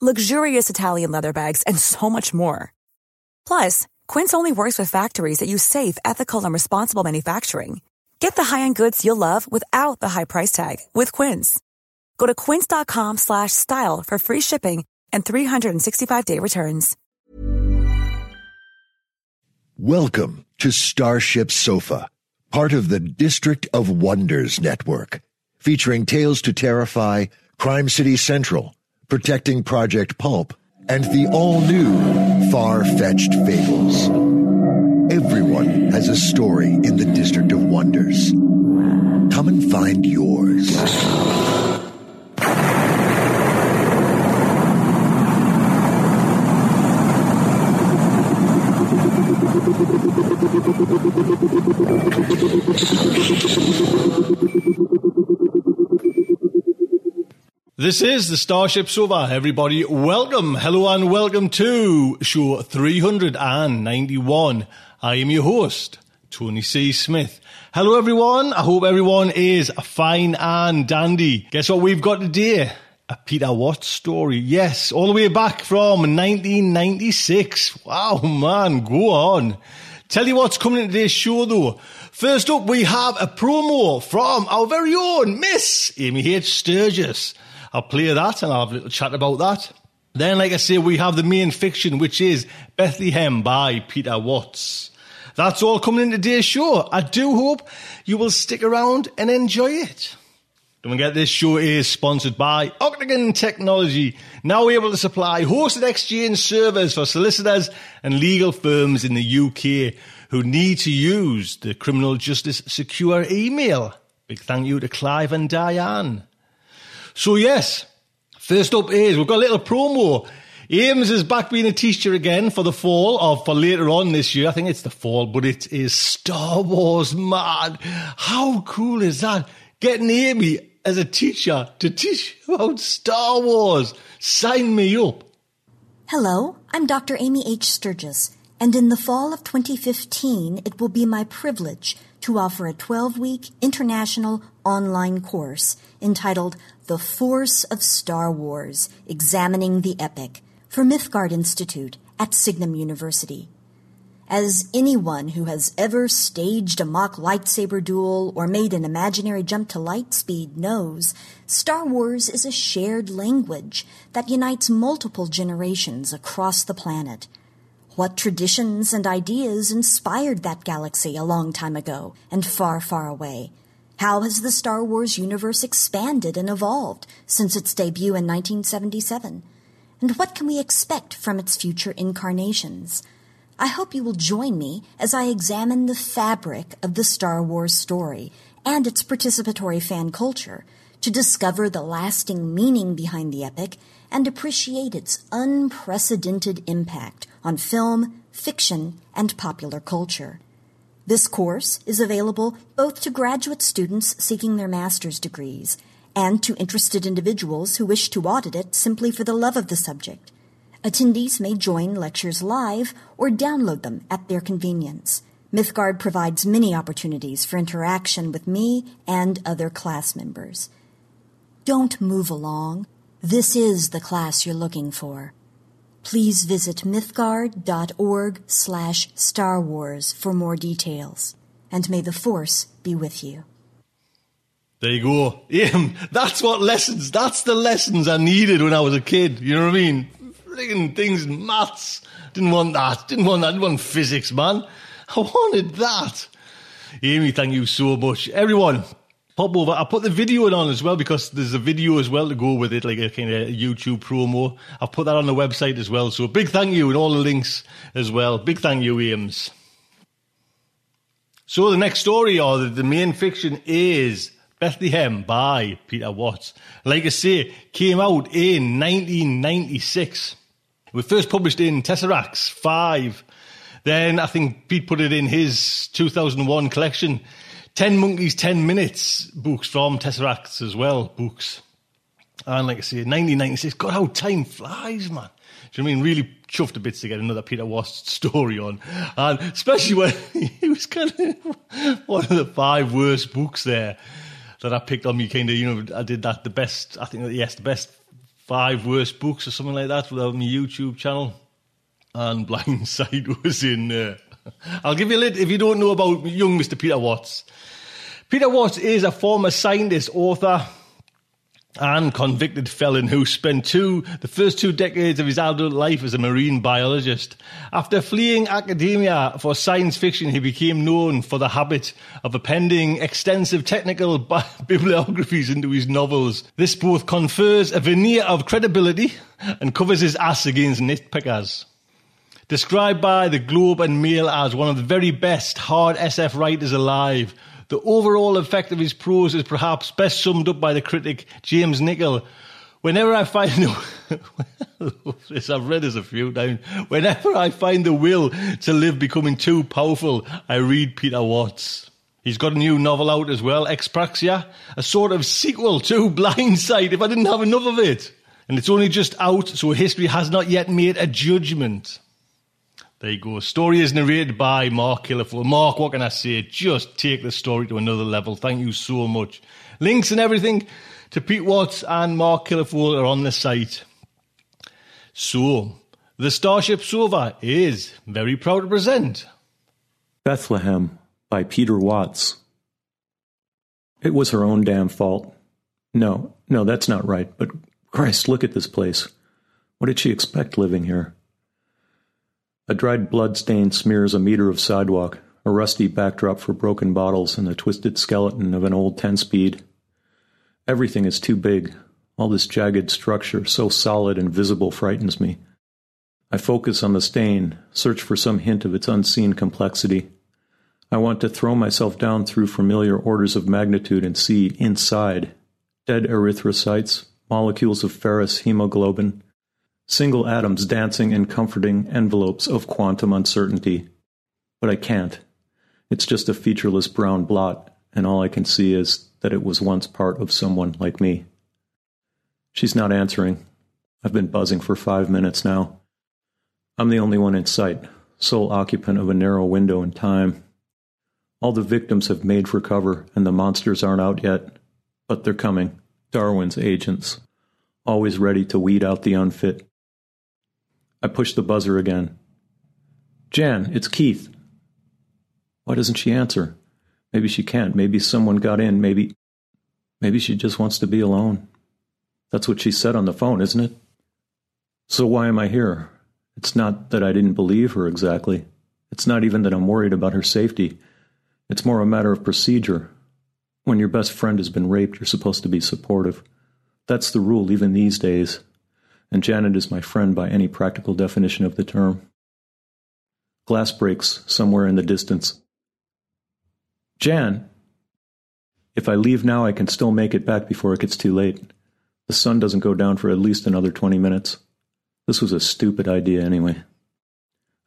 luxurious Italian leather bags, and so much more. Plus, Quince only works with factories that use safe, ethical, and responsible manufacturing. Get the high-end goods you'll love without the high price tag with Quince. Go to quince.com slash style for free shipping and 365-day returns. Welcome to Starship Sofa, part of the District of Wonders network, featuring Tales to Terrify, Crime City Central, Protecting Project Pulp, and the all-new Far-Fetched Fables. Everyone has a story in the District of Wonders. Come and find yours. This is the Starship Sofa. Everybody, welcome, hello, and welcome to show 391. I am your host, Tony C. Smith. Hello, everyone. I hope everyone is fine and dandy. Guess what we've got today? A Peter Watts story. Yes, all the way back from 1996. Wow, man, go on. Tell you what's coming in today's show though. First up, we have a promo from our very own Miss Amy H. Sturgis. I'll play that and I'll have a little chat about that. Then, like I say, we have the main fiction, which is Bethlehem by Peter Watts. That's all coming in today's show. I do hope you will stick around and enjoy it. Don't forget this show is sponsored by Octagon Technology, now able to supply hosted exchange servers for solicitors and legal firms in the UK who need to use the criminal justice secure email. Big thank you to Clive and Diane. So yes, first up is we've got a little promo. Ames is back being a teacher again for the fall or for later on this year. I think it's the fall, but it is Star Wars, man. How cool is that? Getting Amy as a teacher to teach about Star Wars. Sign me up. Hello, I'm Dr. Amy H. Sturgis, and in the fall of 2015, it will be my privilege to offer a 12 week international online course entitled The Force of Star Wars Examining the Epic for Mythgard Institute at Signum University. As anyone who has ever staged a mock lightsaber duel or made an imaginary jump to light speed knows, Star Wars is a shared language that unites multiple generations across the planet. What traditions and ideas inspired that galaxy a long time ago and far, far away? How has the Star Wars universe expanded and evolved since its debut in 1977? And what can we expect from its future incarnations? I hope you will join me as I examine the fabric of the Star Wars story and its participatory fan culture to discover the lasting meaning behind the epic and appreciate its unprecedented impact on film, fiction, and popular culture. This course is available both to graduate students seeking their master's degrees and to interested individuals who wish to audit it simply for the love of the subject. Attendees may join lectures live or download them at their convenience. Mythgard provides many opportunities for interaction with me and other class members. Don't move along. This is the class you're looking for. Please visit mythgard.org slash Star Wars for more details. And may the Force be with you. There you go. Yeah, that's what lessons, that's the lessons I needed when I was a kid. You know what I mean? Friggin' things, maths. Didn't want that. Didn't want that. Didn't want physics, man. I wanted that. Amy, thank you so much. Everyone, pop over. I put the video on as well because there's a video as well to go with it, like a kind of YouTube promo. I've put that on the website as well. So a big thank you and all the links as well. Big thank you, Ames. So the next story or the, main fiction is Bethlehem by Peter Watts. Like I say, came out in 1996. We first published in Tesseracts 5. Then I think Pete put it in his 2001 collection. 10 Monkeys, 10 Minutes books from Tesseracts as well, books. And like I say, 1996, God, how time flies, man. Do you know I mean? Really chuffed a bits to get another Peter Watts story on. And especially when it was kind of one of the five worst books there that I picked on me, kind of, you know, I did that, the best, I think, yes, the best five worst books or something like that on my YouTube channel. And Blindsight was in there. I'll give you a little, if you don't know about young Mr. Peter Watts. Peter Watts is a former scientist, author, and convicted felon who spent two, the first two decades of his adult life as a marine biologist. After fleeing academia for science fiction, he became known for the habit of appending extensive technical bi- bibliographies into his novels. This both confers a veneer of credibility and covers his ass against nitpickers. Described by the Globe and Mail as one of the very best hard SF writers alive, the overall effect of his prose is perhaps best summed up by the critic James Nicoll. Whenever I find the this, I've read this a few times. Whenever I find the will to live becoming too powerful, I read Peter Watts. He's got a new novel out as well, Echopraxia, a sort of sequel to Blindsight. If I didn't have enough of it, and it's only just out, so history has not yet made a judgment. There you go. Story is narrated by Mark Killifoyle. Mark, what can I say? Just take the story to another level. Thank you so much. Links and everything to Pete Watts and Mark Killifoyle are on the site. So, the Starship Sofa is very proud to present Bethlehem by Peter Watts. It was her own damn fault. No, no, that's not right. But Christ, look at this place. What did she expect living here? A dried blood stain smears a meter of sidewalk, a rusty backdrop for broken bottles, and the twisted skeleton of an old 10 speed. Everything is too big. All this jagged structure, so solid and visible, frightens me. I focus on the stain, search for some hint of its unseen complexity. I want to throw myself down through familiar orders of magnitude and see inside dead erythrocytes, molecules of ferrous hemoglobin, single atoms dancing in comforting envelopes of quantum uncertainty. But I can't. It's just a featureless brown blot, and all I can see is that it was once part of someone like me. She's not answering. I've been buzzing for five minutes now. I'm the only one in sight, sole occupant of a narrow window in time. All the victims have made for cover, and the monsters aren't out yet. But they're coming. Darwin's agents. Always ready to weed out the unfit. I push the buzzer again. Jan, it's Keith. Why doesn't she answer? Maybe she can't. Maybe someone got in. Maybe. Maybe she just wants to be alone. That's what she said on the phone, isn't it? So why am I here? It's not that I didn't believe her exactly. It's not even that I'm worried about her safety. It's more a matter of procedure. When your best friend has been raped, you're supposed to be supportive. That's the rule even these days and Janet is my friend by any practical definition of the term. Glass breaks somewhere in the distance. Jan! If I leave now, I can still make it back before it gets too late. The sun doesn't go down for at least another 20 minutes. This was a stupid idea anyway.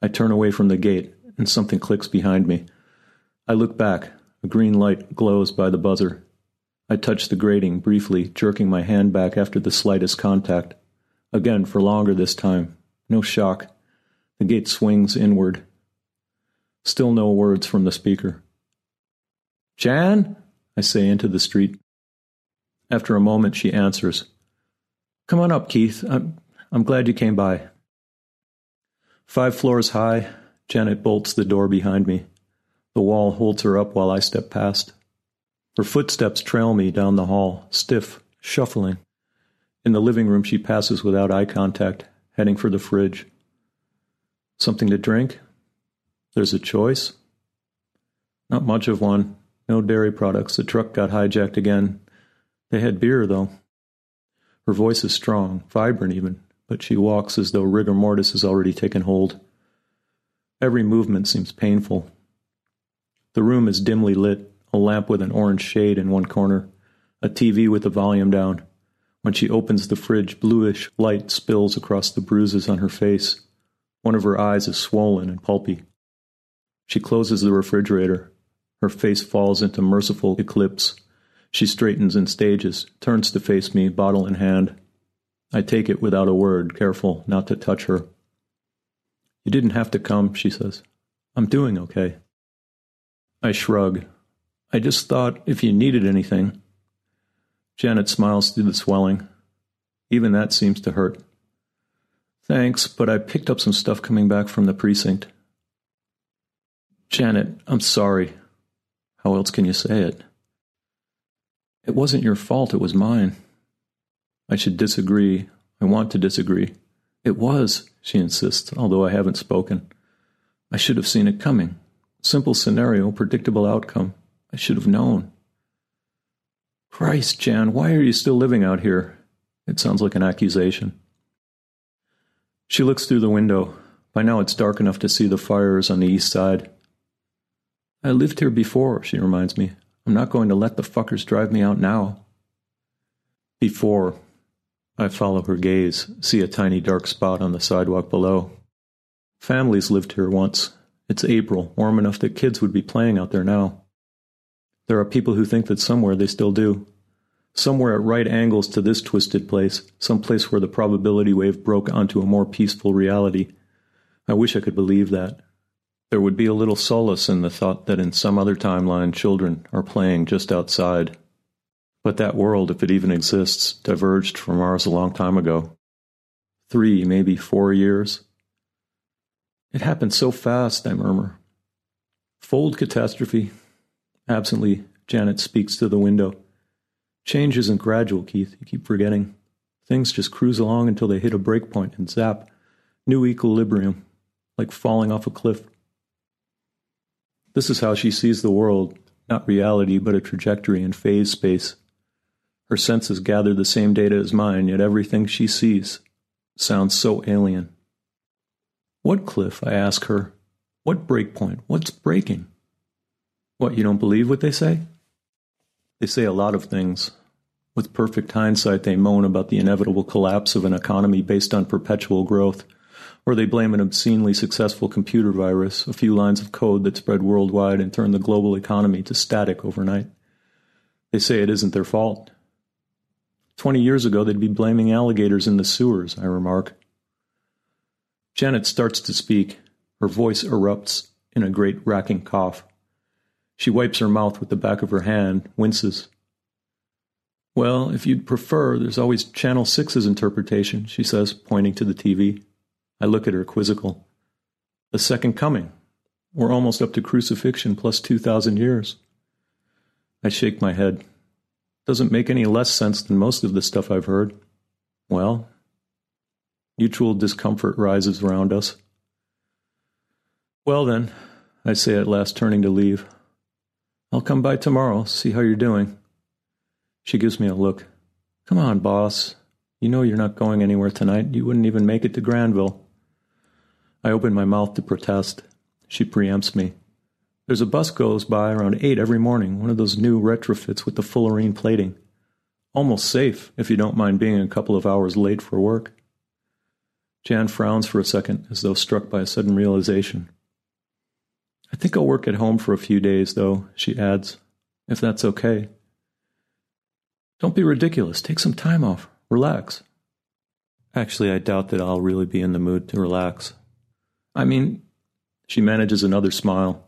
I turn away from the gate, and something clicks behind me. I look back. A green light glows by the buzzer. I touch the grating briefly, jerking my hand back after the slightest contact. Again, for longer this time. No shock. The gate swings inward. Still no words from the speaker. Jan? I say into the street. After a moment, she answers. Come on up, Keith. I'm, I'm glad you came by. Five floors high, Janet bolts the door behind me. The wall holds her up while I step past. Her footsteps trail me down the hall, stiff, shuffling. In the living room, she passes without eye contact, heading for the fridge. Something to drink? There's a choice? Not much of one. No dairy products. The truck got hijacked again. They had beer, though. Her voice is strong, vibrant even, but she walks as though rigor mortis has already taken hold. Every movement seems painful. The room is dimly lit, a lamp with an orange shade in one corner, a TV with the volume down. When she opens the fridge, bluish light spills across the bruises on her face. One of her eyes is swollen and pulpy. She closes the refrigerator. Her face falls into merciful eclipse. She straightens in stages, turns to face me, bottle in hand. I take it without a word, careful not to touch her. You didn't have to come, she says. I'm doing okay. I shrug. I just thought if you needed anything. Janet smiles through the swelling. Even that seems to hurt. Thanks, but I picked up some stuff coming back from the precinct. Janet, I'm sorry. How else can you say it? It wasn't your fault, it was mine. I should disagree. I want to disagree. It was, she insists, although I haven't spoken. I should have seen it coming. Simple scenario, predictable outcome. I should have known. Christ, Jan, why are you still living out here? It sounds like an accusation. She looks through the window. By now it's dark enough to see the fires on the east side. I lived here before, she reminds me. I'm not going to let the fuckers drive me out now. Before. I follow her gaze, see a tiny dark spot on the sidewalk below. Families lived here once. It's April, warm enough that kids would be playing out there now. There are people who think that somewhere they still do. Somewhere at right angles to this twisted place, some place where the probability wave broke onto a more peaceful reality. I wish I could believe that. There would be a little solace in the thought that in some other timeline children are playing just outside. But that world, if it even exists, diverged from ours a long time ago. Three, maybe four years. It happened so fast, I murmur. Fold catastrophe. Absently, Janet speaks to the window. Change isn't gradual, Keith. You keep forgetting. Things just cruise along until they hit a breakpoint and zap. New equilibrium, like falling off a cliff. This is how she sees the world, not reality, but a trajectory in phase space. Her senses gather the same data as mine, yet everything she sees sounds so alien. What cliff? I ask her. What breakpoint? What's breaking? What, you don't believe what they say? They say a lot of things. With perfect hindsight, they moan about the inevitable collapse of an economy based on perpetual growth, or they blame an obscenely successful computer virus, a few lines of code that spread worldwide and turned the global economy to static overnight. They say it isn't their fault. Twenty years ago, they'd be blaming alligators in the sewers, I remark. Janet starts to speak. Her voice erupts in a great racking cough. She wipes her mouth with the back of her hand, winces. Well, if you'd prefer, there's always Channel 6's interpretation, she says, pointing to the TV. I look at her quizzical. The Second Coming. We're almost up to crucifixion plus 2,000 years. I shake my head. Doesn't make any less sense than most of the stuff I've heard. Well, Mutual discomfort rises around us. Well, then, I say at last, turning to leave. I'll come by tomorrow, see how you're doing. She gives me a look. Come on, boss. You know you're not going anywhere tonight. You wouldn't even make it to Granville. I open my mouth to protest. She preempts me. There's a bus goes by around 8 every morning, one of those new retrofits with the fullerene plating. Almost safe, if you don't mind being a couple of hours late for work. Jan frowns for a second, as though struck by a sudden realization. I think I'll work at home for a few days, though, she adds, if that's okay. Don't be ridiculous. Take some time off. Relax. Actually, I doubt that I'll really be in the mood to relax. I mean, she manages another smile.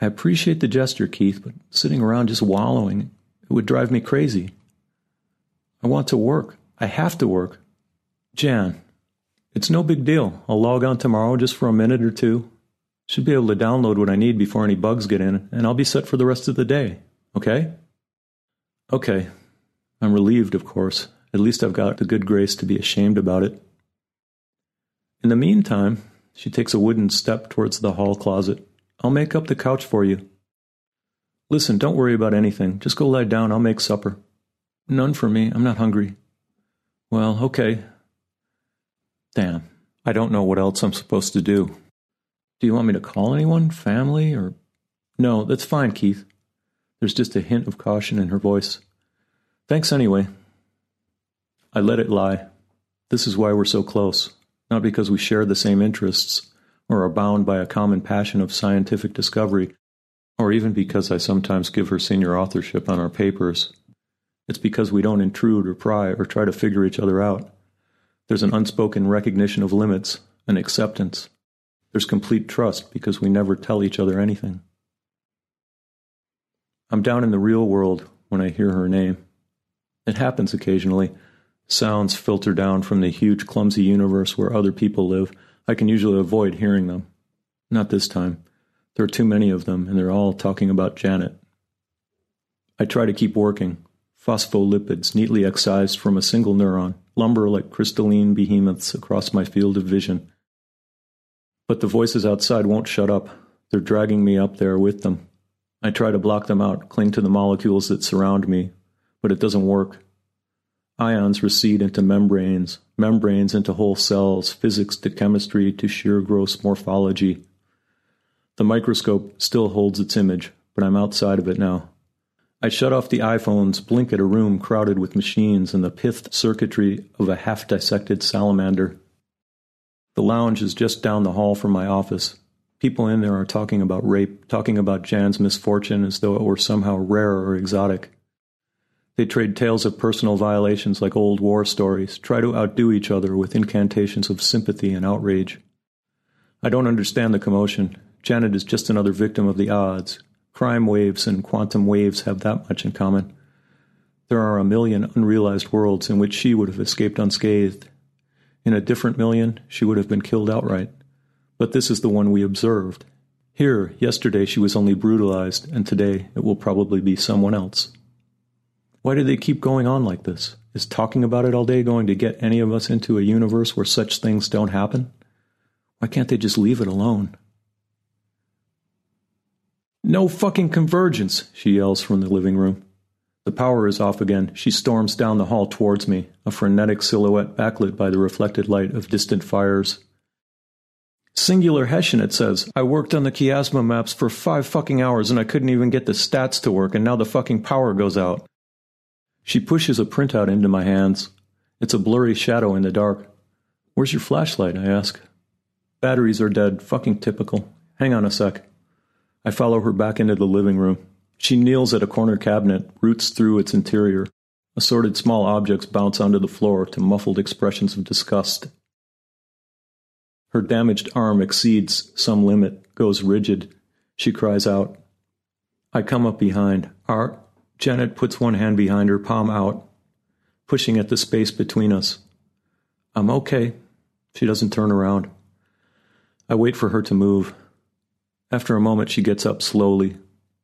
I appreciate the gesture, Keith, but sitting around just wallowing, it would drive me crazy. I want to work. I have to work. Jan, it's no big deal. I'll log on tomorrow just for a minute or two. Should be able to download what I need before any bugs get in, and I'll be set for the rest of the day. Okay? Okay. I'm relieved, of course. At least I've got the good grace to be ashamed about it. In the meantime, she takes a wooden step towards the hall closet. I'll make up the couch for you. Listen, don't worry about anything. Just go lie down. I'll make supper. None for me. I'm not hungry. Well, okay. Damn, I don't know what else I'm supposed to do. Do you want me to call anyone? Family? Or. No, that's fine, Keith. There's just a hint of caution in her voice. Thanks anyway. I let it lie. This is why we're so close, not because we share the same interests or are bound by a common passion of scientific discovery, or even because I sometimes give her senior authorship on our papers. It's because we don't intrude or pry or try to figure each other out. There's an unspoken recognition of limits, an acceptance. There's complete trust because we never tell each other anything. I'm down in the real world when I hear her name. It happens occasionally. Sounds filter down from the huge, clumsy universe where other people live. I can usually avoid hearing them. Not this time. There are too many of them, and they're all talking about Janet. I try to keep working. Phospholipids neatly excised from a single neuron lumber like crystalline behemoths across my field of vision. But the voices outside won't shut up. They're dragging me up there with them. I try to block them out, cling to the molecules that surround me, but it doesn't work. Ions recede into membranes, membranes into whole cells, physics to chemistry to sheer gross morphology. The microscope still holds its image, but I'm outside of it now. I shut off the eyephones, blink at a room crowded with machines and the pithed circuitry of a half dissected salamander. The lounge is just down the hall from my office. People in there are talking about rape, talking about Jan's misfortune as though it were somehow rare or exotic. They trade tales of personal violations like old war stories, try to outdo each other with incantations of sympathy and outrage. I don't understand the commotion. Janet is just another victim of the odds, Crime waves and quantum waves have that much in common. There are a million unrealized worlds in which she would have escaped unscathed. In a different million, she would have been killed outright. But this is the one we observed. Here, yesterday she was only brutalized, and today it will probably be someone else. Why do they keep going on like this? Is talking about it all day going to get any of us into a universe where such things don't happen? Why can't they just leave it alone? No fucking convergence, she yells from the living room. The power is off again. She storms down the hall towards me, a frenetic silhouette backlit by the reflected light of distant fires. Singular Hessian, it says. I worked on the chiasma maps for five fucking hours and I couldn't even get the stats to work, and now the fucking power goes out. She pushes a printout into my hands. It's a blurry shadow in the dark. Where's your flashlight? I ask. Batteries are dead. Fucking typical. Hang on a sec. I follow her back into the living room. She kneels at a corner cabinet, roots through its interior. Assorted small objects bounce onto the floor to muffled expressions of disgust. Her damaged arm exceeds some limit, goes rigid. She cries out. I come up behind. Art. Janet puts one hand behind her, palm out, pushing at the space between us. I'm okay. She doesn't turn around. I wait for her to move. After a moment, she gets up slowly.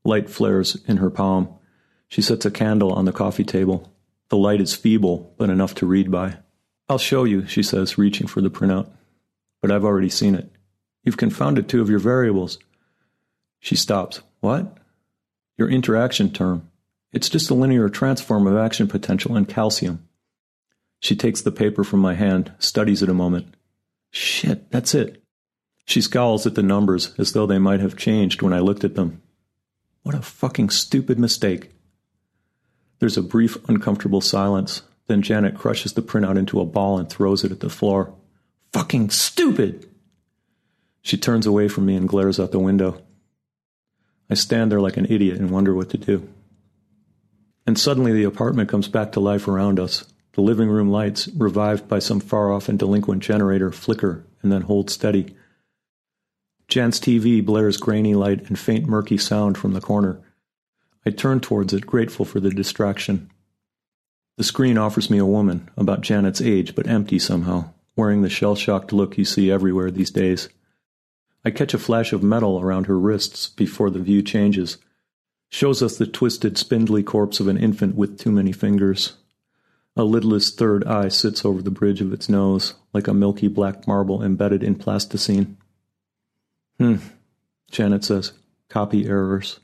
Light flares in her palm. She sets a candle on the coffee table. The light is feeble, but enough to read by. I'll show you, she says, reaching for the printout. But I've already seen it. You've confounded two of your variables. She stops. What? Your interaction term. It's just a linear transform of action potential and calcium. She takes the paper from my hand, studies it a moment. Shit, that's it. She scowls at the numbers as though they might have changed when I looked at them. What a fucking stupid mistake. There's a brief, uncomfortable silence. Then Janet crushes the printout into a ball and throws it at the floor. Fucking stupid! She turns away from me and glares out the window. I stand there like an idiot and wonder what to do. And suddenly the apartment comes back to life around us. The living room lights, revived by some far off and delinquent generator, flicker and then hold steady Jan's TV blares grainy light and faint murky sound from the corner. I turn towards it, grateful for the distraction. The screen offers me a woman, about Janet's age but empty somehow, wearing the shell shocked look you see everywhere these days. I catch a flash of metal around her wrists before the view changes. Shows us the twisted, spindly corpse of an infant with too many fingers. A lidless third eye sits over the bridge of its nose, like a milky black marble embedded in plasticine. Hmm, Janet says. Copy errors.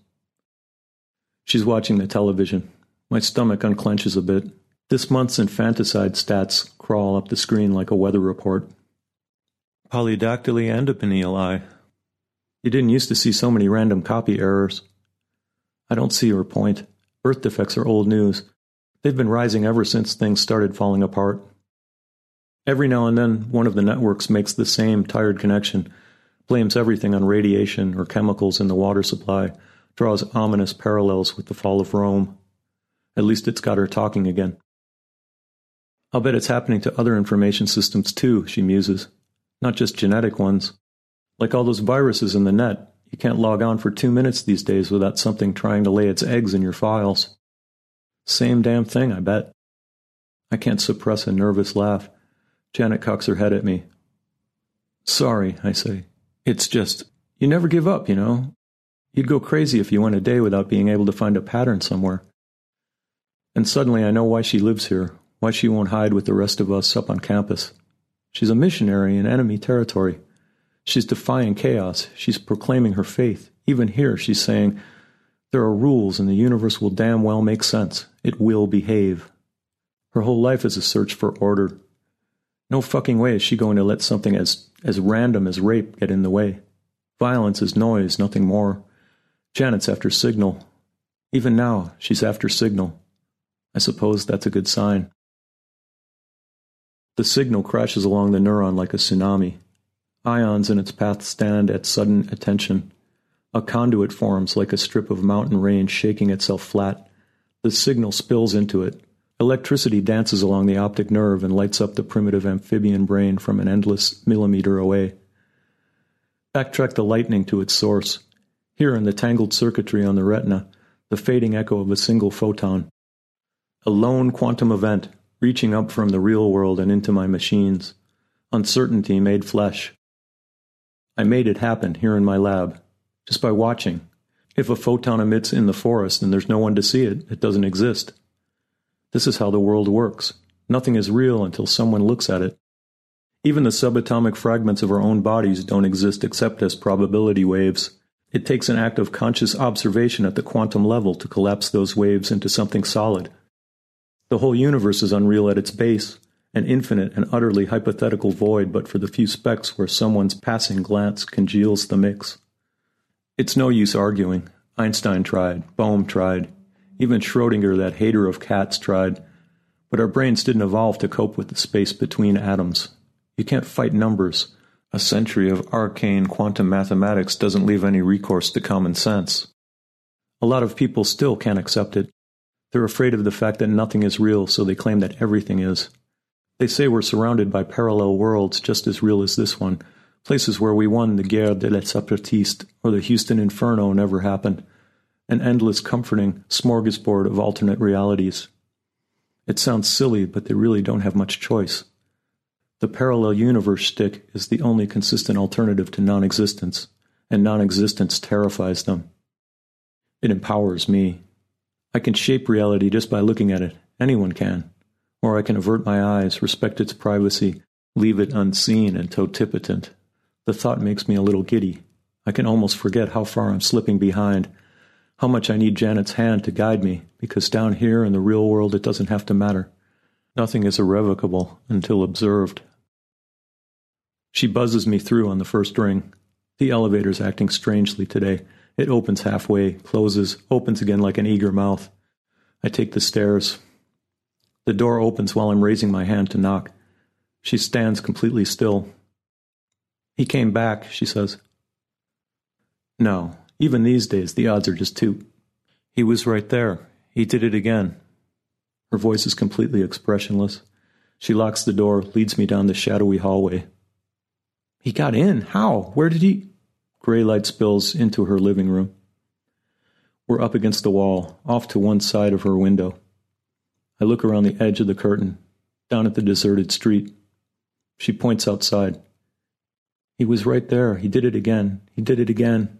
She's watching the television. My stomach unclenches a bit. This month's infanticide stats crawl up the screen like a weather report. Polydactyly and a pineal eye. You didn't used to see so many random copy errors. I don't see her point. Birth defects are old news. They've been rising ever since things started falling apart. Every now and then, one of the networks makes the same tired connection, blames everything on radiation or chemicals in the water supply, draws ominous parallels with the fall of Rome. At least it's got her talking again. I'll bet it's happening to other information systems too, she muses. Not just genetic ones. Like all those viruses in the net, you can't log on for two minutes these days without something trying to lay its eggs in your files. Same damn thing, I bet. I can't suppress a nervous laugh. Janet cocks her head at me. Sorry, I say. It's just, you never give up, you know. You'd go crazy if you went a day without being able to find a pattern somewhere. And suddenly I know why she lives here, why she won't hide with the rest of us up on campus. She's a missionary in enemy territory. She's defying chaos. She's proclaiming her faith. Even here, she's saying, There are rules, and the universe will damn well make sense. It will behave. Her whole life is a search for order. No fucking way is she going to let something as, as random as rape get in the way. Violence is noise, nothing more. Janet's after signal. Even now, she's after signal. I suppose that's a good sign. The signal crashes along the neuron like a tsunami. Ions in its path stand at sudden attention. A conduit forms like a strip of mountain range shaking itself flat. The signal spills into it. Electricity dances along the optic nerve and lights up the primitive amphibian brain from an endless millimeter away. Backtrack the lightning to its source. Here in the tangled circuitry on the retina, the fading echo of a single photon. A lone quantum event, reaching up from the real world and into my machines. Uncertainty made flesh. I made it happen here in my lab, just by watching. If a photon emits in the forest and there's no one to see it, it doesn't exist. This is how the world works. Nothing is real until someone looks at it. Even the subatomic fragments of our own bodies don't exist except as probability waves. It takes an act of conscious observation at the quantum level to collapse those waves into something solid. The whole universe is unreal at its base, an infinite and utterly hypothetical void but for the few specks where someone's passing glance congeals the mix. It's no use arguing. Einstein tried, Bohm tried, even Schrodinger, that hater of cats, tried. But our brains didn't evolve to cope with the space between atoms. You can't fight numbers. A century of arcane quantum mathematics doesn't leave any recourse to common sense. A lot of people still can't accept it. They're afraid of the fact that nothing is real, so they claim that everything is. They say we're surrounded by parallel worlds just as real as this one, places where we won the Guerre de les Separatistes or the Houston Inferno never happened, an endless, comforting smorgasbord of alternate realities. It sounds silly, but they really don't have much choice. The parallel universe shtick is the only consistent alternative to non existence, and non existence terrifies them. It empowers me. I can shape reality just by looking at it. Anyone can. Or I can avert my eyes, respect its privacy, leave it unseen and totipotent. The thought makes me a little giddy. I can almost forget how far I'm slipping behind how much I need Janet's hand to guide me, because down here in the real world it doesn't have to matter. Nothing is irrevocable until observed. She buzzes me through on the first ring. The elevator's acting strangely today. It opens halfway, closes, opens again like an eager mouth. I take the stairs. The door opens while I'm raising my hand to knock. She stands completely still. He came back, she says. No, even these days, the odds are just too. He was right there. He did it again. Her voice is completely expressionless. She locks the door, leads me down the shadowy hallway. He got in. How? Where did he? Gray light spills into her living room. We're up against the wall, off to one side of her window. I look around the edge of the curtain, down at the deserted street. She points outside. He was right there. He did it again. He did it again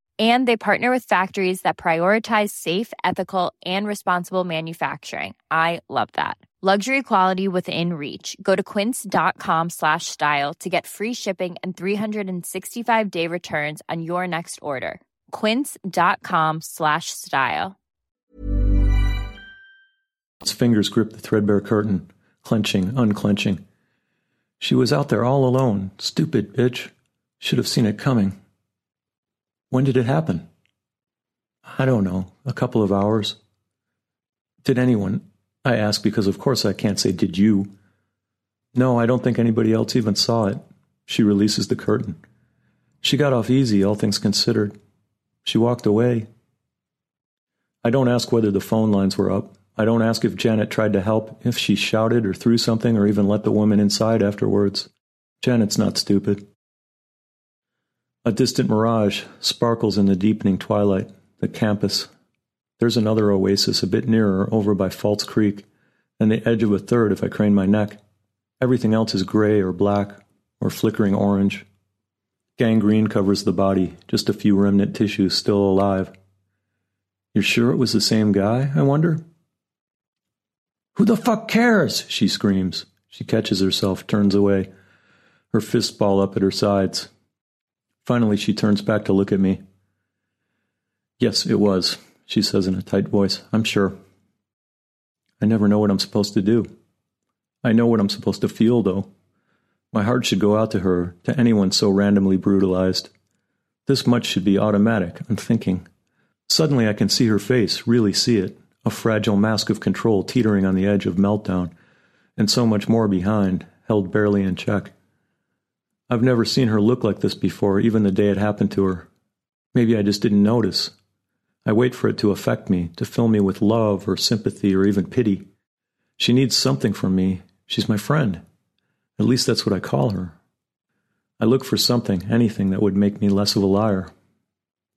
and they partner with factories that prioritize safe ethical and responsible manufacturing. I love that. Luxury quality within reach. Go to quince.com slash style to get free shipping and 365 day returns on your next order. quince.com slash style. His fingers gripped the threadbare curtain clenching unclenching. She was out there all alone. Stupid bitch. Should have seen it coming when did it happen? I don't know, a couple of hours. Did anyone? I ask because, of course, I can't say, Did you? No, I don't think anybody else even saw it. She releases the curtain. She got off easy, all things considered. She walked away. I don't ask whether the phone lines were up. I don't ask if Janet tried to help, if she shouted or threw something, or even let the woman inside afterwards. Janet's not stupid. A distant mirage sparkles in the deepening twilight, the campus. There's another oasis a bit nearer over by False Creek, and the edge of a third if I crane my neck. Everything else is gray or black or flickering orange. Gangrene covers the body, just a few remnant tissues still alive. You're sure it was the same guy, I wonder? Who the fuck cares? she screams. She catches herself, turns away. Her fists ball up at her sides. Finally, she turns back to look at me. Yes, it was, she says in a tight voice. I'm sure. I never know what I'm supposed to do. I know what I'm supposed to feel, though. My heart should go out to her, to anyone so randomly brutalized. This much should be automatic, unthinking. Suddenly I can see her face, really see it, a fragile mask of control teetering on the edge of meltdown, and so much more behind, held barely in check. I've never seen her look like this before, even the day it happened to her. Maybe I just didn't notice. I wait for it to affect me, to fill me with love or sympathy or even pity. She needs something from me. She's my friend. At least that's what I call her. I look for something, anything that would make me less of a liar.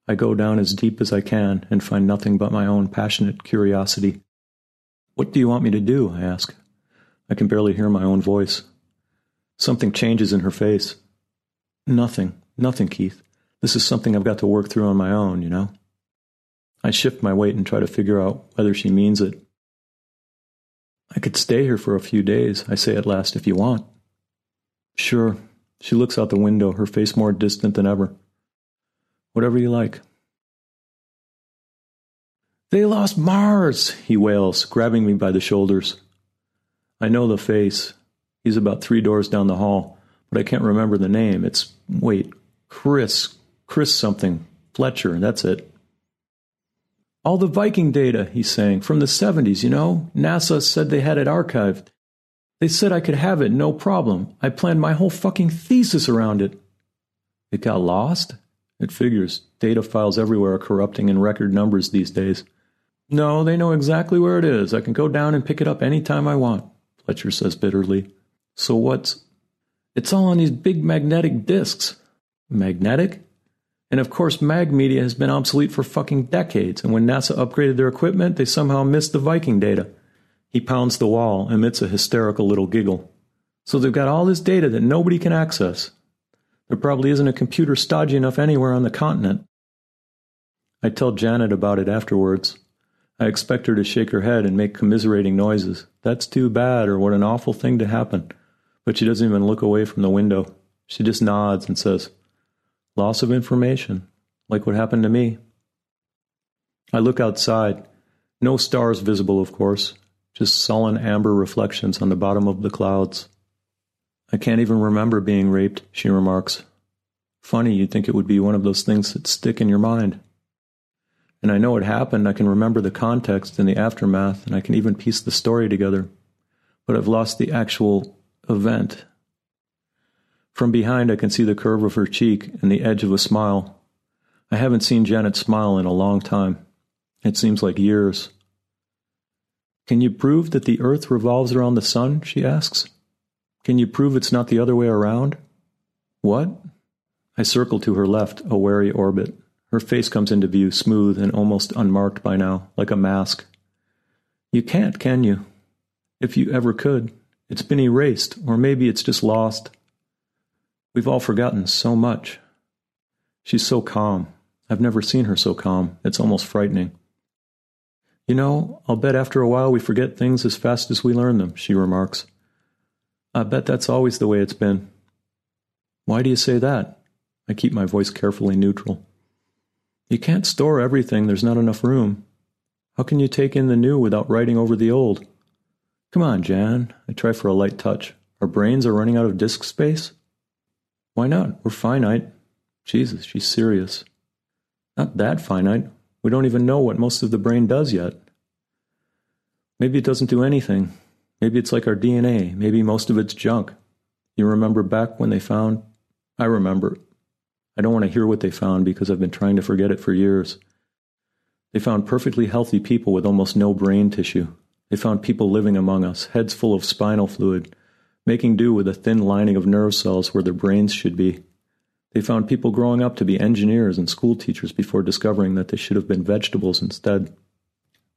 I go down as deep as I can and find nothing but my own passionate curiosity. What do you want me to do? I ask. I can barely hear my own voice. Something changes in her face. Nothing. Nothing, Keith. This is something I've got to work through on my own, you know? I shift my weight and try to figure out whether she means it. I could stay here for a few days, I say at last, if you want. Sure. She looks out the window, her face more distant than ever. Whatever you like. They lost Mars, he wails, grabbing me by the shoulders. I know the face. He's about three doors down the hall but I can't remember the name. It's, wait, Chris, Chris something, Fletcher, that's it. All the Viking data, he's saying, from the 70s, you know? NASA said they had it archived. They said I could have it, no problem. I planned my whole fucking thesis around it. It got lost? It figures. Data files everywhere are corrupting in record numbers these days. No, they know exactly where it is. I can go down and pick it up any time I want, Fletcher says bitterly. So what's it's all on these big magnetic disks. Magnetic? And of course, mag media has been obsolete for fucking decades, and when NASA upgraded their equipment, they somehow missed the Viking data. He pounds the wall, emits a hysterical little giggle. So they've got all this data that nobody can access. There probably isn't a computer stodgy enough anywhere on the continent. I tell Janet about it afterwards. I expect her to shake her head and make commiserating noises. That's too bad, or what an awful thing to happen but she doesn't even look away from the window. She just nods and says, Loss of information, like what happened to me. I look outside. No stars visible, of course. just sullen amber reflections on the bottom of the clouds. I can't even remember being raped, she remarks. Funny, you'd think it would be one of those things that stick in your mind. And I know it happened, I can remember the context and the aftermath, and I can even piece the story together. But I've lost the actual event. From behind, I can see the curve of her cheek and the edge of a smile. I haven't seen Janet smile in a long time. It seems like years. Can you prove that the earth revolves around the sun? she asks. Can you prove it's not the other way around? What? I circle to her left, a wary orbit. Her face comes into view, smooth and almost unmarked by now, like a mask. You can't, can you? If you ever could. It's been erased, or maybe it's just lost. We've all forgotten so much. She's so calm. I've never seen her so calm. It's almost frightening. You know, I'll bet after a while we forget things as fast as we learn them, she remarks. I bet that's always the way it's been. Why do you say that? I keep my voice carefully neutral. You can't store everything, there's not enough room. How can you take in the new without writing over the old? Come on, Jan. I try for a light touch. Our brains are running out of disk space? Why not? We're finite. Jesus, she's serious. Not that finite. We don't even know what most of the brain does yet. Maybe it doesn't do anything. Maybe it's like our DNA. Maybe most of it's junk. You remember back when they found? I remember. I don't want to hear what they found because I've been trying to forget it for years. They found perfectly healthy people with almost no brain tissue. They found people living among us, heads full of spinal fluid, making do with a thin lining of nerve cells where their brains should be. They found people growing up to be engineers and school teachers before discovering that they should have been vegetables instead.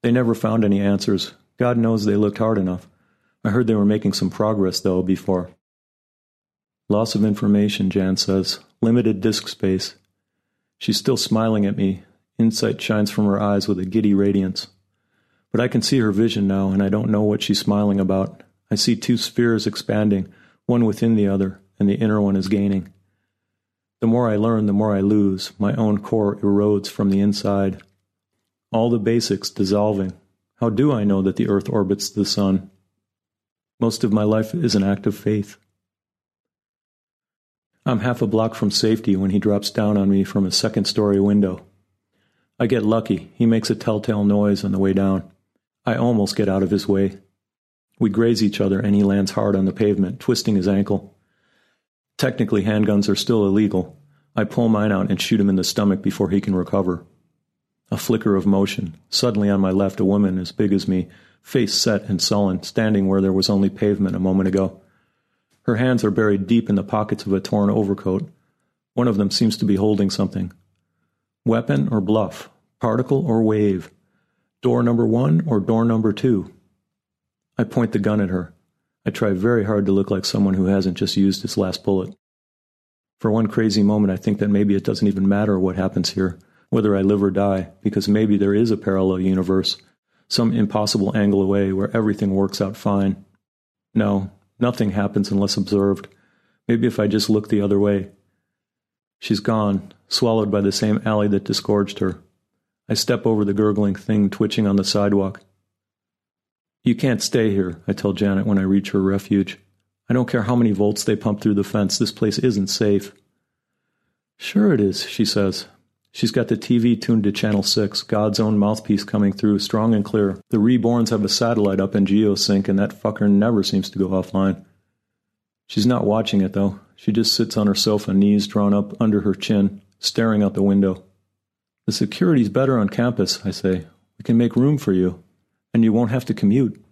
They never found any answers. God knows they looked hard enough. I heard they were making some progress, though, before. Loss of information, Jan says. Limited disk space. She's still smiling at me. Insight shines from her eyes with a giddy radiance. But I can see her vision now, and I don't know what she's smiling about. I see two spheres expanding, one within the other, and the inner one is gaining. The more I learn, the more I lose. My own core erodes from the inside. All the basics dissolving. How do I know that the earth orbits the sun? Most of my life is an act of faith. I'm half a block from safety when he drops down on me from a second story window. I get lucky. He makes a telltale noise on the way down. I almost get out of his way. We graze each other and he lands hard on the pavement, twisting his ankle. Technically, handguns are still illegal. I pull mine out and shoot him in the stomach before he can recover. A flicker of motion. Suddenly on my left, a woman as big as me, face set and sullen, standing where there was only pavement a moment ago. Her hands are buried deep in the pockets of a torn overcoat. One of them seems to be holding something. Weapon or bluff? Particle or wave? Door number one or door number two? I point the gun at her. I try very hard to look like someone who hasn't just used his last bullet. For one crazy moment, I think that maybe it doesn't even matter what happens here, whether I live or die, because maybe there is a parallel universe, some impossible angle away where everything works out fine. No, nothing happens unless observed. Maybe if I just look the other way. She's gone, swallowed by the same alley that disgorged her. I step over the gurgling thing twitching on the sidewalk. You can't stay here, I tell Janet when I reach her refuge. I don't care how many volts they pump through the fence, this place isn't safe. Sure it is, she says. She's got the TV tuned to channel 6, God's own mouthpiece coming through, strong and clear. The reborns have a satellite up in geosync, and that fucker never seems to go offline. She's not watching it, though. She just sits on her sofa, knees drawn up under her chin, staring out the window. The security's better on campus, I say. We can make room for you and you won't have to commute.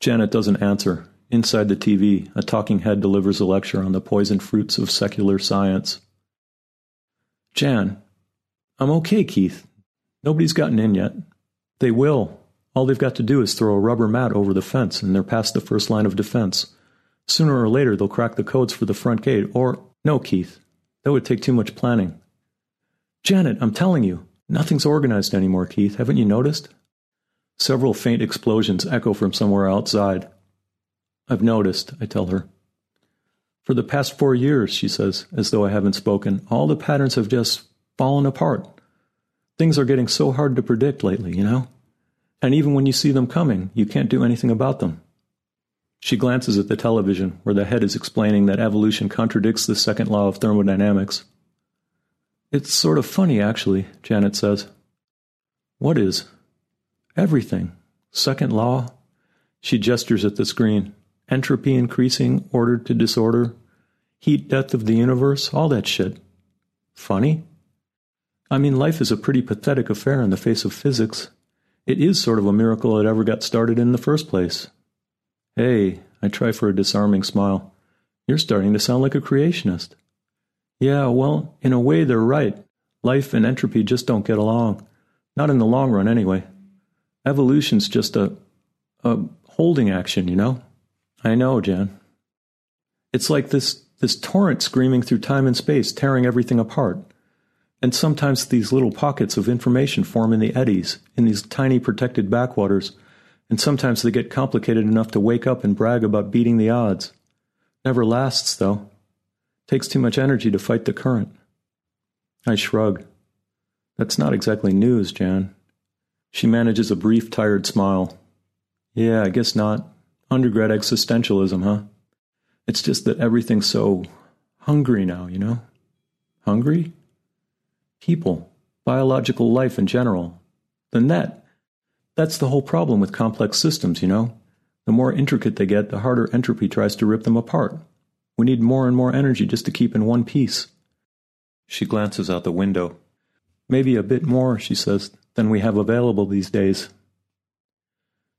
Janet doesn't answer. Inside the TV, a talking head delivers a lecture on the poisoned fruits of secular science. Jan, I'm okay, Keith. Nobody's gotten in yet. They will. All they've got to do is throw a rubber mat over the fence, and they're past the first line of defense. Sooner or later, they'll crack the codes for the front gate, or. No, Keith. That would take too much planning. Janet, I'm telling you, nothing's organized anymore, Keith. Haven't you noticed? Several faint explosions echo from somewhere outside. I've noticed, I tell her. For the past four years, she says, as though I haven't spoken, all the patterns have just fallen apart. Things are getting so hard to predict lately, you know? And even when you see them coming, you can't do anything about them. She glances at the television, where the head is explaining that evolution contradicts the second law of thermodynamics. It's sort of funny, actually, Janet says. What is? Everything. Second law. She gestures at the screen. Entropy increasing, order to disorder, heat death of the universe, all that shit. Funny? I mean, life is a pretty pathetic affair in the face of physics. It is sort of a miracle it ever got started in the first place. Hey, I try for a disarming smile. You're starting to sound like a creationist. Yeah, well, in a way, they're right. Life and entropy just don't get along. Not in the long run, anyway. Evolution's just a, a holding action, you know? I know, Jan. It's like this, this torrent screaming through time and space, tearing everything apart. And sometimes these little pockets of information form in the eddies, in these tiny protected backwaters, and sometimes they get complicated enough to wake up and brag about beating the odds. Never lasts, though. Takes too much energy to fight the current. I shrug. That's not exactly news, Jan. She manages a brief, tired smile. Yeah, I guess not. Undergrad existentialism, huh? It's just that everything's so hungry now, you know? Hungry? People, biological life in general. The net. That's the whole problem with complex systems, you know? The more intricate they get, the harder entropy tries to rip them apart. We need more and more energy just to keep in one piece. She glances out the window. Maybe a bit more, she says, than we have available these days.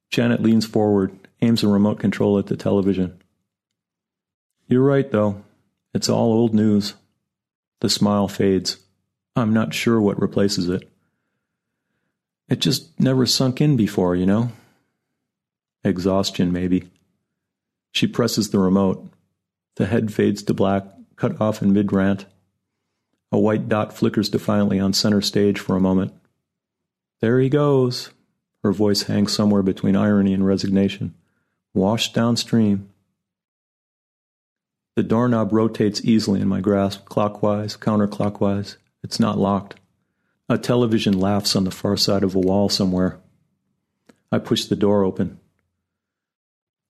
Janet leans forward, aims a remote control at the television. You're right, though. It's all old news. The smile fades. I'm not sure what replaces it. It just never sunk in before, you know? Exhaustion, maybe. She presses the remote. The head fades to black, cut off in mid rant. A white dot flickers defiantly on center stage for a moment. There he goes. Her voice hangs somewhere between irony and resignation. Washed downstream. The doorknob rotates easily in my grasp, clockwise, counterclockwise. It's not locked. A television laughs on the far side of a wall somewhere. I push the door open.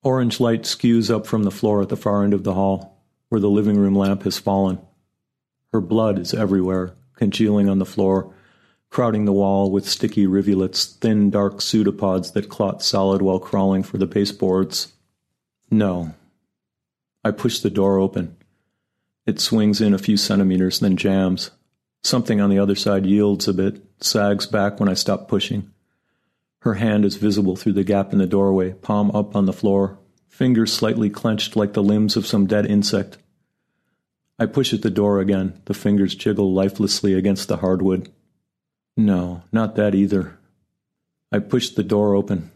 Orange light skews up from the floor at the far end of the hall, where the living room lamp has fallen. Her blood is everywhere, congealing on the floor, crowding the wall with sticky rivulets, thin, dark pseudopods that clot solid while crawling for the baseboards. No. I push the door open. It swings in a few centimeters, then jams. Something on the other side yields a bit, sags back when I stop pushing. Her hand is visible through the gap in the doorway, palm up on the floor, fingers slightly clenched like the limbs of some dead insect. I push at the door again, the fingers jiggle lifelessly against the hardwood. No, not that either. I push the door open.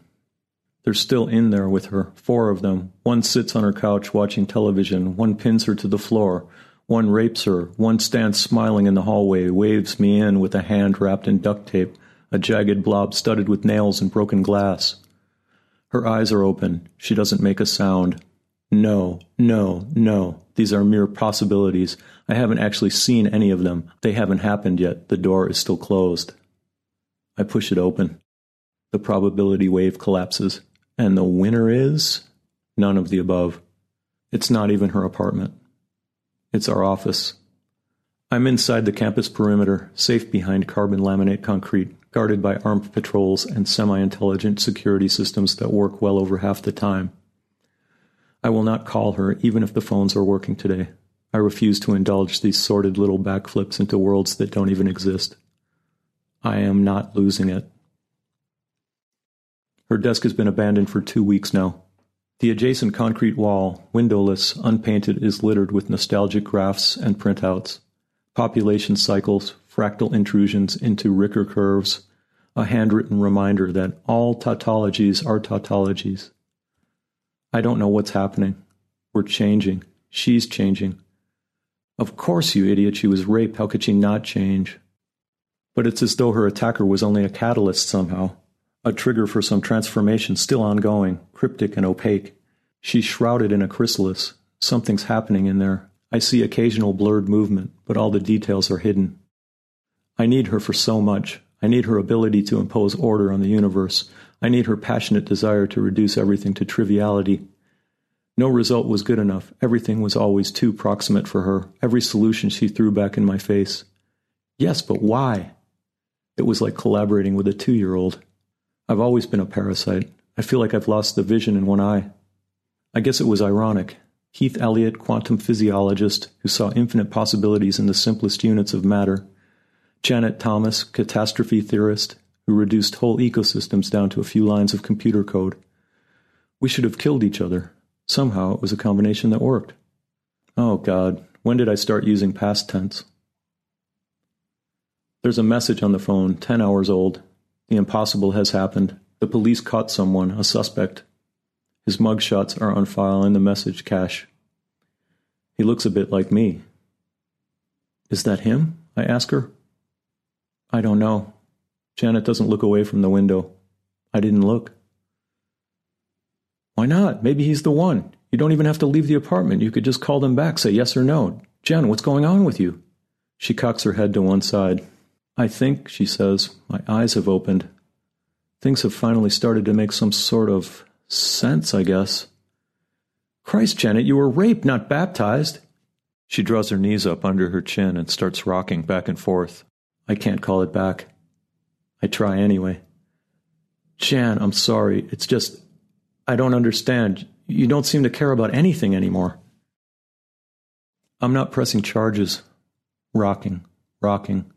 They're still in there with her, four of them. One sits on her couch watching television, one pins her to the floor, one rapes her, one stands smiling in the hallway, waves me in with a hand wrapped in duct tape a jagged blob studded with nails and broken glass. Her eyes are open. She doesn't make a sound. No, no, no. These are mere possibilities. I haven't actually seen any of them. They haven't happened yet. The door is still closed. I push it open. The probability wave collapses. And the winner is? None of the above. It's not even her apartment. It's our office. I'm inside the campus perimeter, safe behind carbon laminate concrete, guarded by armed patrols and semi intelligent security systems that work well over half the time. I will not call her even if the phones are working today. I refuse to indulge these sordid little backflips into worlds that don't even exist. I am not losing it. Her desk has been abandoned for two weeks now. The adjacent concrete wall, windowless, unpainted, is littered with nostalgic graphs and printouts. Population cycles, fractal intrusions into Ricker curves, a handwritten reminder that all tautologies are tautologies. I don't know what's happening. We're changing. She's changing. Of course, you idiot, she was raped. How could she not change? But it's as though her attacker was only a catalyst somehow, a trigger for some transformation still ongoing, cryptic and opaque. She's shrouded in a chrysalis. Something's happening in there. I see occasional blurred movement, but all the details are hidden. I need her for so much I need her ability to impose order on the universe. I need her passionate desire to reduce everything to triviality. No result was good enough. Everything was always too proximate for her. Every solution she threw back in my face. Yes, but why? It was like collaborating with a two year old. I've always been a parasite. I feel like I've lost the vision in one eye. I guess it was ironic. Keith Elliott, quantum physiologist who saw infinite possibilities in the simplest units of matter. Janet Thomas, catastrophe theorist who reduced whole ecosystems down to a few lines of computer code. We should have killed each other. Somehow it was a combination that worked. Oh God, when did I start using past tense? There's a message on the phone, 10 hours old. The impossible has happened. The police caught someone, a suspect. His mugshots are on file in the message cache. He looks a bit like me. Is that him? I ask her. I don't know. Janet doesn't look away from the window. I didn't look. Why not? Maybe he's the one. You don't even have to leave the apartment. You could just call them back, say yes or no. Jen, what's going on with you? She cocks her head to one side. I think, she says, my eyes have opened. Things have finally started to make some sort of sense, I guess. Christ, Janet, you were raped, not baptized. She draws her knees up under her chin and starts rocking back and forth. I can't call it back. I try anyway. Jan, I'm sorry. It's just, I don't understand. You don't seem to care about anything anymore. I'm not pressing charges. Rocking, rocking.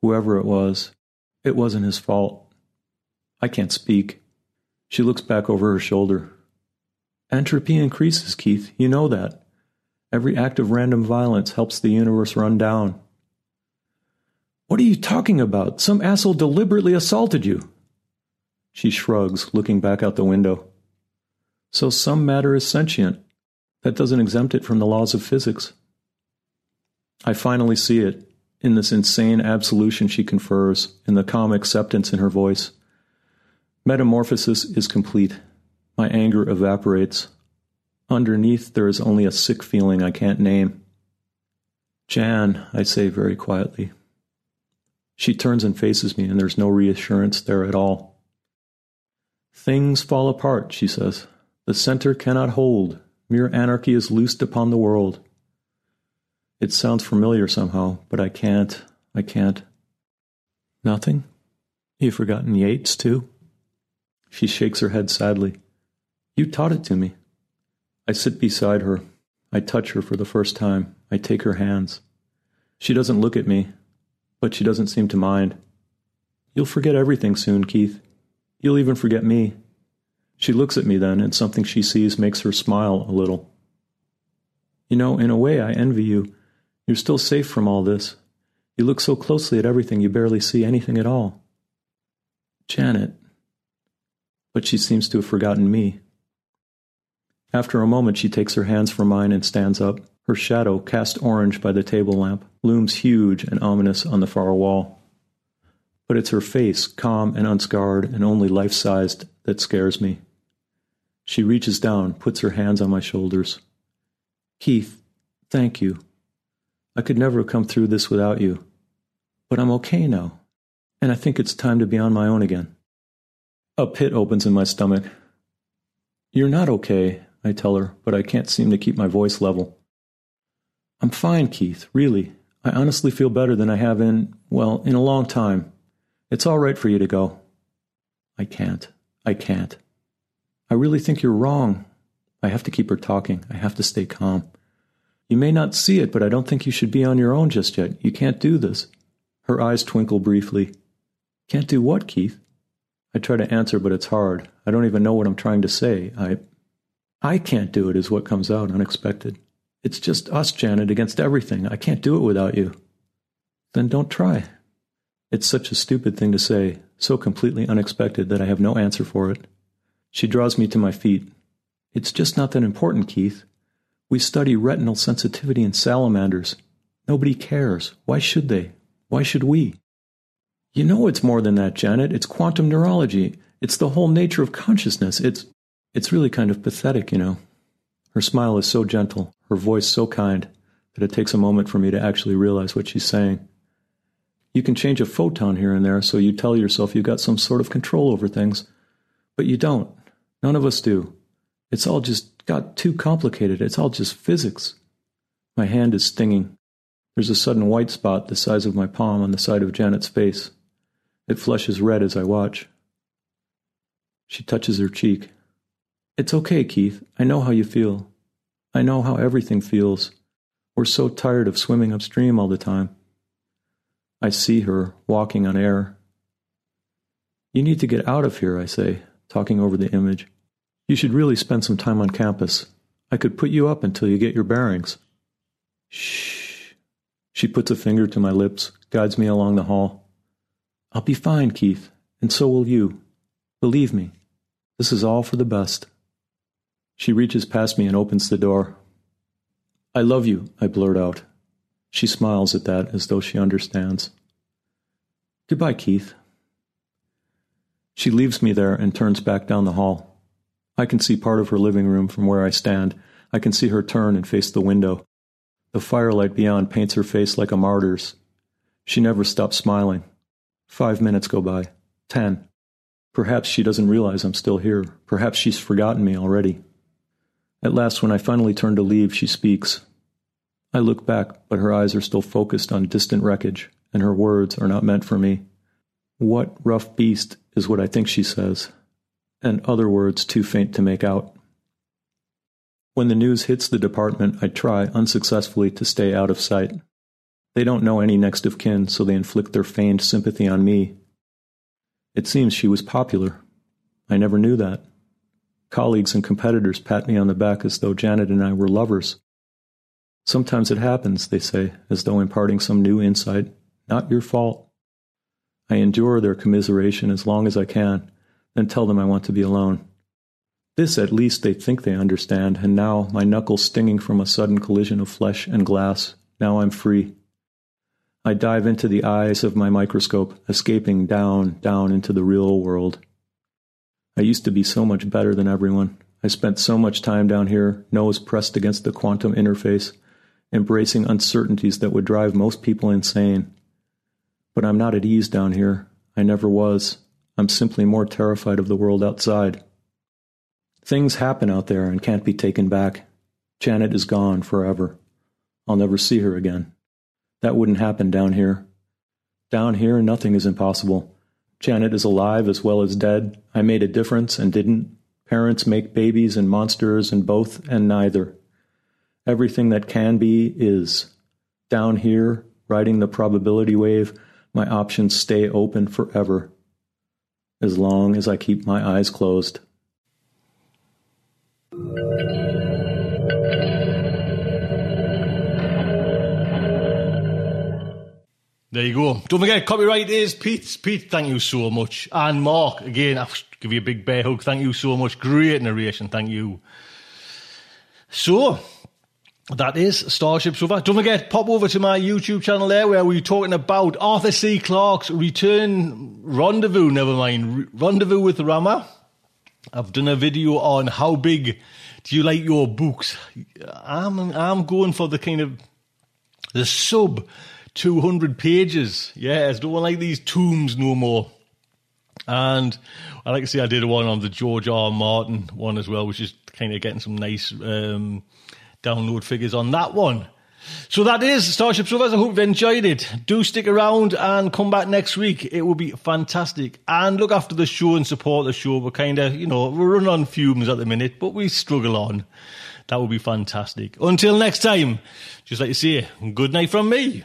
Whoever it was, it wasn't his fault. I can't speak. She looks back over her shoulder. Entropy increases, Keith. You know that. Every act of random violence helps the universe run down. What are you talking about? Some asshole deliberately assaulted you. She shrugs, looking back out the window. So some matter is sentient. That doesn't exempt it from the laws of physics. I finally see it in this insane absolution she confers, in the calm acceptance in her voice. Metamorphosis is complete. My anger evaporates. Underneath, there is only a sick feeling I can't name. Jan, I say very quietly. She turns and faces me, and there's no reassurance there at all. Things fall apart, she says. The center cannot hold. Mere anarchy is loosed upon the world. It sounds familiar somehow, but I can't. I can't. Nothing? You've forgotten Yeats, too? She shakes her head sadly. You taught it to me. I sit beside her. I touch her for the first time. I take her hands. She doesn't look at me, but she doesn't seem to mind. You'll forget everything soon, Keith. You'll even forget me. She looks at me then, and something she sees makes her smile a little. You know, in a way, I envy you. You're still safe from all this. You look so closely at everything you barely see anything at all. Janet. But she seems to have forgotten me. After a moment, she takes her hands from mine and stands up. Her shadow, cast orange by the table lamp, looms huge and ominous on the far wall. But it's her face, calm and unscarred and only life sized, that scares me. She reaches down, puts her hands on my shoulders. Keith, thank you. I could never have come through this without you. But I'm okay now, and I think it's time to be on my own again. A pit opens in my stomach. You're not okay, I tell her, but I can't seem to keep my voice level. I'm fine, Keith, really. I honestly feel better than I have in, well, in a long time. It's all right for you to go. I can't. I can't. I really think you're wrong. I have to keep her talking. I have to stay calm. You may not see it, but I don't think you should be on your own just yet. You can't do this. Her eyes twinkle briefly. Can't do what, Keith? I try to answer, but it's hard. I don't even know what I'm trying to say. I. I can't do it, is what comes out unexpected. It's just us, Janet, against everything. I can't do it without you. Then don't try. It's such a stupid thing to say, so completely unexpected that I have no answer for it. She draws me to my feet. It's just not that important, Keith. We study retinal sensitivity in salamanders. Nobody cares. Why should they? Why should we? You know it's more than that, Janet. It's quantum neurology. It's the whole nature of consciousness. It's it's really kind of pathetic, you know. Her smile is so gentle, her voice so kind, that it takes a moment for me to actually realize what she's saying. You can change a photon here and there, so you tell yourself you've got some sort of control over things. But you don't. None of us do. It's all just got too complicated. It's all just physics. My hand is stinging. There's a sudden white spot the size of my palm on the side of Janet's face. It flushes red as I watch. She touches her cheek. It's okay, Keith. I know how you feel. I know how everything feels. We're so tired of swimming upstream all the time. I see her walking on air. You need to get out of here, I say, talking over the image. You should really spend some time on campus. I could put you up until you get your bearings. Shh. She puts a finger to my lips, guides me along the hall. I'll be fine, Keith, and so will you. Believe me, this is all for the best. She reaches past me and opens the door. I love you, I blurt out. She smiles at that as though she understands. Goodbye, Keith. She leaves me there and turns back down the hall. I can see part of her living room from where I stand. I can see her turn and face the window. The firelight beyond paints her face like a martyr's. She never stops smiling. Five minutes go by. Ten. Perhaps she doesn't realize I'm still here. Perhaps she's forgotten me already. At last, when I finally turn to leave, she speaks. I look back, but her eyes are still focused on distant wreckage, and her words are not meant for me. What rough beast is what I think she says, and other words too faint to make out. When the news hits the department, I try, unsuccessfully, to stay out of sight. They don't know any next of kin, so they inflict their feigned sympathy on me. It seems she was popular. I never knew that. Colleagues and competitors pat me on the back as though Janet and I were lovers. Sometimes it happens, they say, as though imparting some new insight. Not your fault. I endure their commiseration as long as I can, then tell them I want to be alone. This at least they think they understand, and now, my knuckles stinging from a sudden collision of flesh and glass, now I'm free. I dive into the eyes of my microscope, escaping down, down into the real world. I used to be so much better than everyone. I spent so much time down here, nose pressed against the quantum interface, embracing uncertainties that would drive most people insane. But I'm not at ease down here. I never was. I'm simply more terrified of the world outside. Things happen out there and can't be taken back. Janet is gone forever. I'll never see her again. That wouldn't happen down here. Down here, nothing is impossible. Janet is alive as well as dead. I made a difference and didn't. Parents make babies and monsters and both and neither. Everything that can be is. Down here, riding the probability wave, my options stay open forever. As long as I keep my eyes closed. There you go. Don't forget, copyright is Pete. Pete, thank you so much. And Mark, again, I'll give you a big bear hug. Thank you so much. Great narration. Thank you. So, that is Starship Sofa. Don't forget, pop over to my YouTube channel there where we're talking about Arthur C. Clarke's return rendezvous, never mind, rendezvous with Rama. I've done a video on how big do you like your books. I'm, I'm going for the kind of the sub 200 pages. Yes, don't want like these tombs no more. And I like to say I did one on the George R. Martin one as well, which is kind of getting some nice um, download figures on that one. So that is Starship Sofas. I hope you've enjoyed it. Do stick around and come back next week. It will be fantastic. And look after the show and support the show. We're kind of, you know, we're running on fumes at the minute, but we struggle on. That will be fantastic. Until next time, just like you say, good night from me.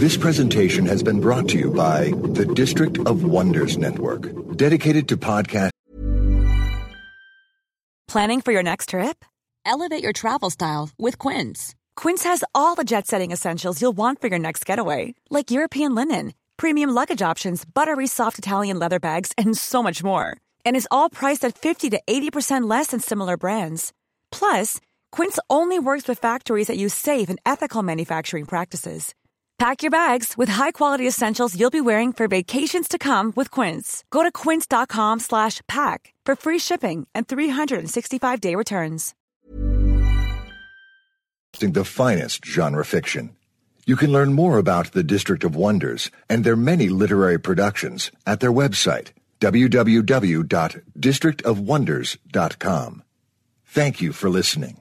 This presentation has been brought to you by the District of Wonders Network, dedicated to podcast. Planning for your next trip? Elevate your travel style with Quince. Quince has all the jet setting essentials you'll want for your next getaway, like European linen, premium luggage options, buttery soft Italian leather bags, and so much more. And is all priced at 50 to 80% less than similar brands. Plus, Quince only works with factories that use safe and ethical manufacturing practices. Pack your bags with high-quality essentials you'll be wearing for vacations to come with Quince. Go to quince.com slash pack for free shipping and 365-day returns. The finest genre fiction. You can learn more about the District of Wonders and their many literary productions at their website, www.districtofwonders.com. Thank you for listening.